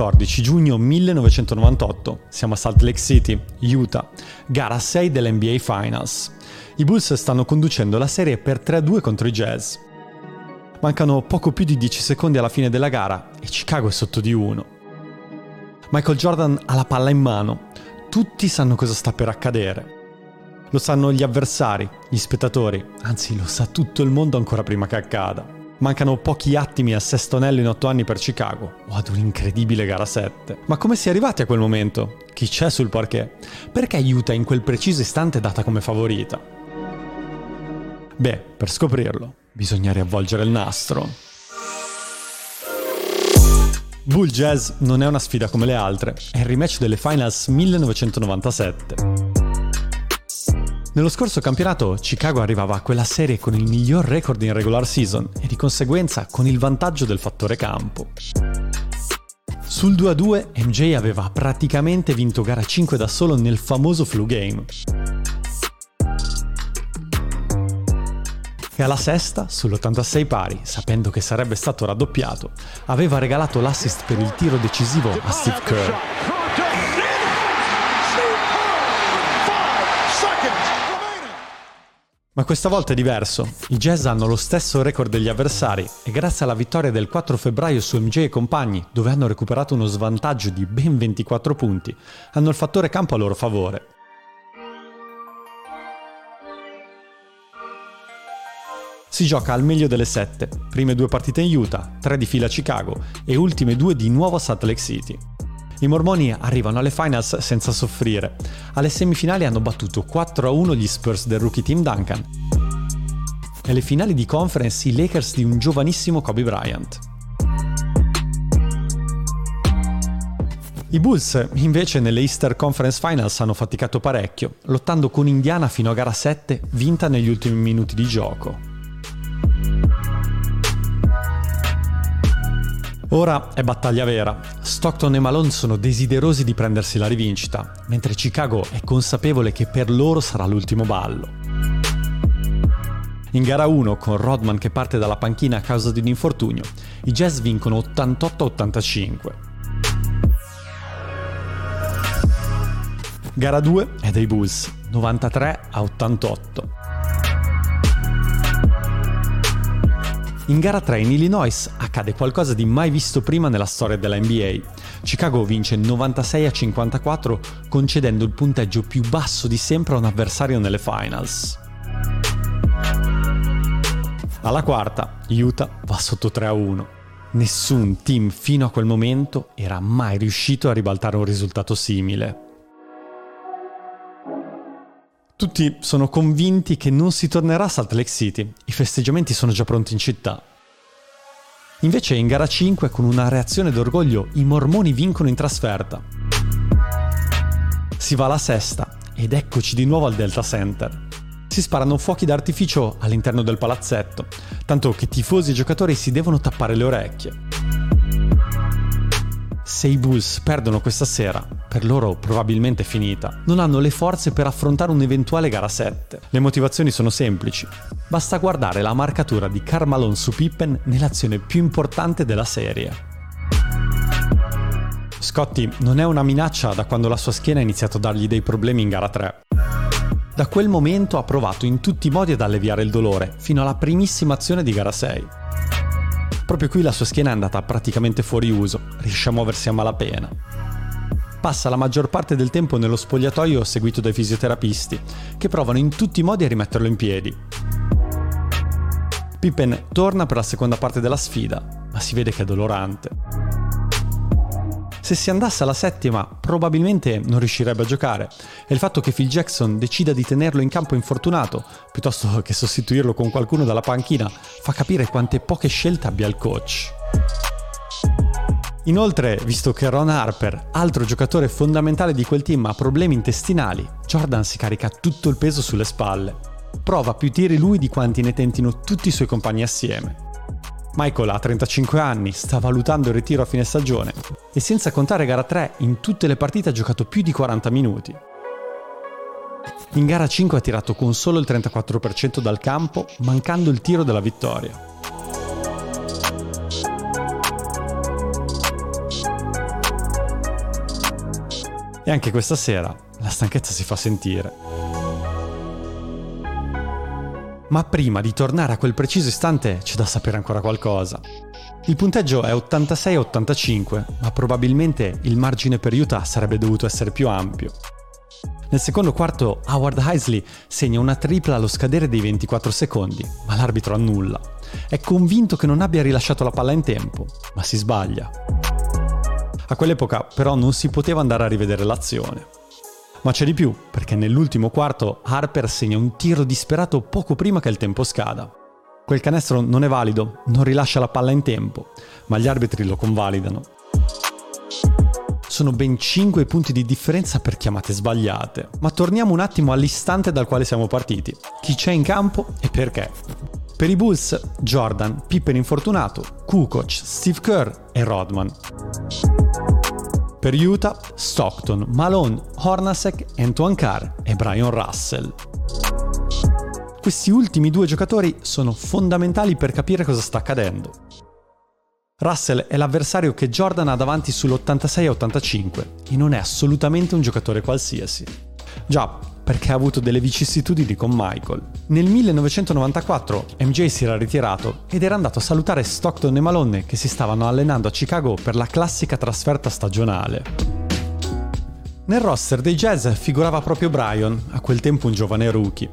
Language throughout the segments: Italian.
14 giugno 1998. Siamo a Salt Lake City, Utah, gara 6 dell'NBA Finals. I Bulls stanno conducendo la serie per 3-2 contro i Jazz. Mancano poco più di 10 secondi alla fine della gara e Chicago è sotto di 1. Michael Jordan ha la palla in mano. Tutti sanno cosa sta per accadere. Lo sanno gli avversari, gli spettatori, anzi lo sa tutto il mondo ancora prima che accada. Mancano pochi attimi al sesto anello in otto anni per Chicago, o ad un'incredibile gara 7. Ma come si è arrivati a quel momento? Chi c'è sul parquet? Perché Utah in quel preciso istante è data come favorita? Beh, per scoprirlo, bisogna riavvolgere il nastro. Bull Jazz non è una sfida come le altre, è il rematch delle Finals 1997. Nello scorso campionato Chicago arrivava a quella serie con il miglior record in regular season e di conseguenza con il vantaggio del fattore campo. Sul 2-2 MJ aveva praticamente vinto gara 5 da solo nel famoso flu game. E alla sesta, sull'86 pari, sapendo che sarebbe stato raddoppiato, aveva regalato l'assist per il tiro decisivo a Steve Kerr. Ma questa volta è diverso. I Jazz hanno lo stesso record degli avversari e grazie alla vittoria del 4 febbraio su MJ e compagni, dove hanno recuperato uno svantaggio di ben 24 punti, hanno il fattore campo a loro favore. Si gioca al meglio delle sette, prime due partite in Utah, tre di fila a Chicago e ultime due di nuovo a Salt Lake City. I mormoni arrivano alle finals senza soffrire. Alle semifinali hanno battuto 4-1 gli Spurs del rookie team Duncan. E alle finali di conference i Lakers di un giovanissimo Kobe Bryant. I Bulls invece nelle Easter Conference Finals hanno faticato parecchio, lottando con Indiana fino a gara 7, vinta negli ultimi minuti di gioco. Ora è battaglia vera. Stockton e Malone sono desiderosi di prendersi la rivincita, mentre Chicago è consapevole che per loro sarà l'ultimo ballo. In gara 1, con Rodman che parte dalla panchina a causa di un infortunio, i Jazz vincono 88-85. Gara 2 è dei Bulls, 93 88. In gara 3 in Illinois accade qualcosa di mai visto prima nella storia della NBA. Chicago vince 96 a 54 concedendo il punteggio più basso di sempre a un avversario nelle finals. Alla quarta, Utah va sotto 3 a 1. Nessun team fino a quel momento era mai riuscito a ribaltare un risultato simile. Tutti sono convinti che non si tornerà a Salt Lake City, i festeggiamenti sono già pronti in città. Invece in gara 5, con una reazione d'orgoglio, i mormoni vincono in trasferta. Si va alla sesta ed eccoci di nuovo al Delta Center. Si sparano fuochi d'artificio all'interno del palazzetto, tanto che tifosi e giocatori si devono tappare le orecchie. Se i Bulls perdono questa sera, per loro probabilmente finita. Non hanno le forze per affrontare un'eventuale gara 7. Le motivazioni sono semplici. Basta guardare la marcatura di Carmalone su Pippen nell'azione più importante della serie. Scotty non è una minaccia da quando la sua schiena ha iniziato a dargli dei problemi in gara 3. Da quel momento ha provato in tutti i modi ad alleviare il dolore, fino alla primissima azione di gara 6. Proprio qui la sua schiena è andata praticamente fuori uso, riesce a muoversi a malapena. Passa la maggior parte del tempo nello spogliatoio seguito dai fisioterapisti, che provano in tutti i modi a rimetterlo in piedi. Pippen torna per la seconda parte della sfida, ma si vede che è dolorante. Se si andasse alla settima, probabilmente non riuscirebbe a giocare. E il fatto che Phil Jackson decida di tenerlo in campo infortunato, piuttosto che sostituirlo con qualcuno dalla panchina, fa capire quante poche scelte abbia il coach. Inoltre, visto che Ron Harper, altro giocatore fondamentale di quel team, ha problemi intestinali, Jordan si carica tutto il peso sulle spalle. Prova più tiri lui di quanti ne tentino tutti i suoi compagni assieme. Michael ha 35 anni, sta valutando il ritiro a fine stagione e senza contare gara 3 in tutte le partite ha giocato più di 40 minuti. In gara 5 ha tirato con solo il 34% dal campo, mancando il tiro della vittoria. E anche questa sera la stanchezza si fa sentire. Ma prima di tornare a quel preciso istante c'è da sapere ancora qualcosa. Il punteggio è 86-85, ma probabilmente il margine per Utah sarebbe dovuto essere più ampio. Nel secondo quarto Howard Heisley segna una tripla allo scadere dei 24 secondi, ma l'arbitro annulla. È convinto che non abbia rilasciato la palla in tempo, ma si sbaglia. A quell'epoca però non si poteva andare a rivedere l'azione. Ma c'è di più, perché nell'ultimo quarto Harper segna un tiro disperato poco prima che il tempo scada. Quel canestro non è valido, non rilascia la palla in tempo, ma gli arbitri lo convalidano. Sono ben 5 punti di differenza per chiamate sbagliate. Ma torniamo un attimo all'istante dal quale siamo partiti. Chi c'è in campo e perché? Per i Bulls, Jordan, Pippen infortunato, Kukoc, Steve Kerr e Rodman. Per Utah, Stockton, Malone, Hornacek, Antoine Carr e Brian Russell. Questi ultimi due giocatori sono fondamentali per capire cosa sta accadendo. Russell è l'avversario che Jordan ha davanti sull'86-85 e non è assolutamente un giocatore qualsiasi. Già, perché ha avuto delle vicissitudini con Michael. Nel 1994 MJ si era ritirato ed era andato a salutare Stockton e Malone che si stavano allenando a Chicago per la classica trasferta stagionale. Nel roster dei Jazz figurava proprio Brian, a quel tempo un giovane rookie.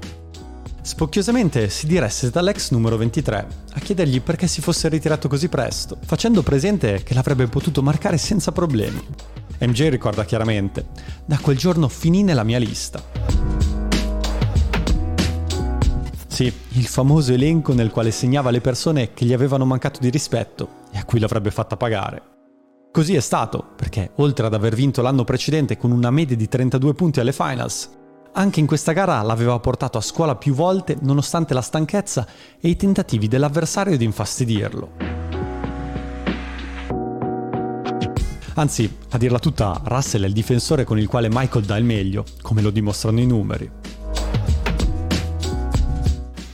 Spocchiosamente si diresse dall'ex numero 23 a chiedergli perché si fosse ritirato così presto, facendo presente che l'avrebbe potuto marcare senza problemi. MJ ricorda chiaramente, da quel giorno finì nella mia lista. Sì, il famoso elenco nel quale segnava le persone che gli avevano mancato di rispetto e a cui l'avrebbe fatta pagare. Così è stato, perché oltre ad aver vinto l'anno precedente con una media di 32 punti alle finals, anche in questa gara l'aveva portato a scuola più volte nonostante la stanchezza e i tentativi dell'avversario di infastidirlo. Anzi, a dirla tutta, Russell è il difensore con il quale Michael dà il meglio, come lo dimostrano i numeri.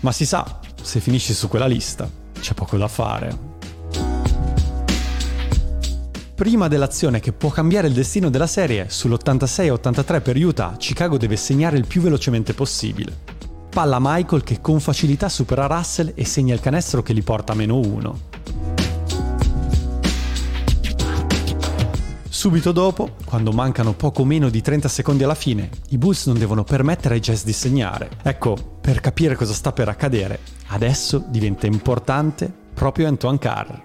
Ma si sa, se finisci su quella lista, c'è poco da fare. Prima dell'azione che può cambiare il destino della serie, sull'86-83 per Utah, Chicago deve segnare il più velocemente possibile. Palla Michael che con facilità supera Russell e segna il canestro che li porta a meno 1. Subito dopo, quando mancano poco meno di 30 secondi alla fine, i Bulls non devono permettere ai Jazz di segnare. Ecco, per capire cosa sta per accadere, adesso diventa importante proprio Antoine Carr.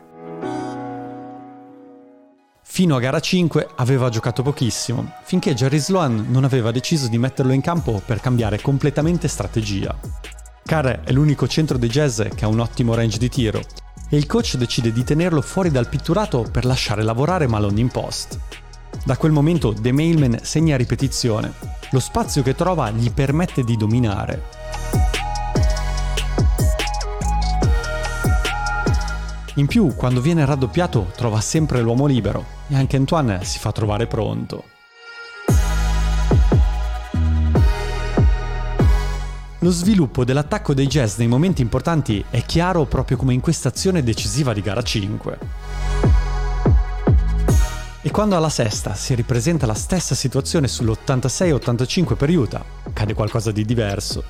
Fino a gara 5 aveva giocato pochissimo, finché Jerry Sloan non aveva deciso di metterlo in campo per cambiare completamente strategia. Carr è l'unico centro dei Jazz che ha un ottimo range di tiro e il coach decide di tenerlo fuori dal pitturato per lasciare lavorare Malone in post. Da quel momento The Mailman segna ripetizione. Lo spazio che trova gli permette di dominare. In più, quando viene raddoppiato, trova sempre l'uomo libero e anche Antoine si fa trovare pronto. Lo sviluppo dell'attacco dei Jazz nei momenti importanti è chiaro proprio come in questa azione decisiva di gara 5. E quando alla sesta si ripresenta la stessa situazione sull'86-85 per Utah, cade qualcosa di diverso.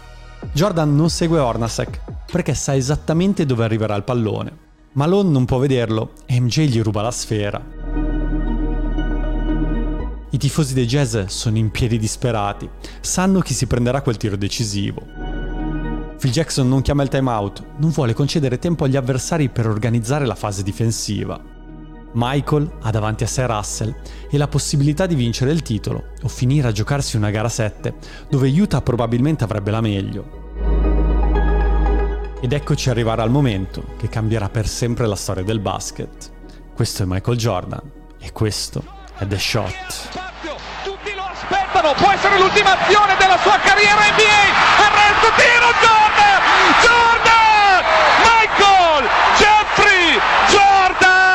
Jordan non segue Ornasek perché sa esattamente dove arriverà il pallone. Malone non può vederlo e MJ gli ruba la sfera. I tifosi dei Jazz sono in piedi disperati, sanno chi si prenderà quel tiro decisivo. Phil Jackson non chiama il timeout, non vuole concedere tempo agli avversari per organizzare la fase difensiva. Michael ha davanti a sé Russell e la possibilità di vincere il titolo o finire a giocarsi una gara 7, dove Utah probabilmente avrebbe la meglio. Ed eccoci arrivare al momento che cambierà per sempre la storia del basket. Questo è Michael Jordan e questo è The Shot. Tutti lo aspettano, può essere l'ultima azione della sua carriera NBA. Arresto, tiro, Jordan! Jordan! Michael Jeffrey Jordan!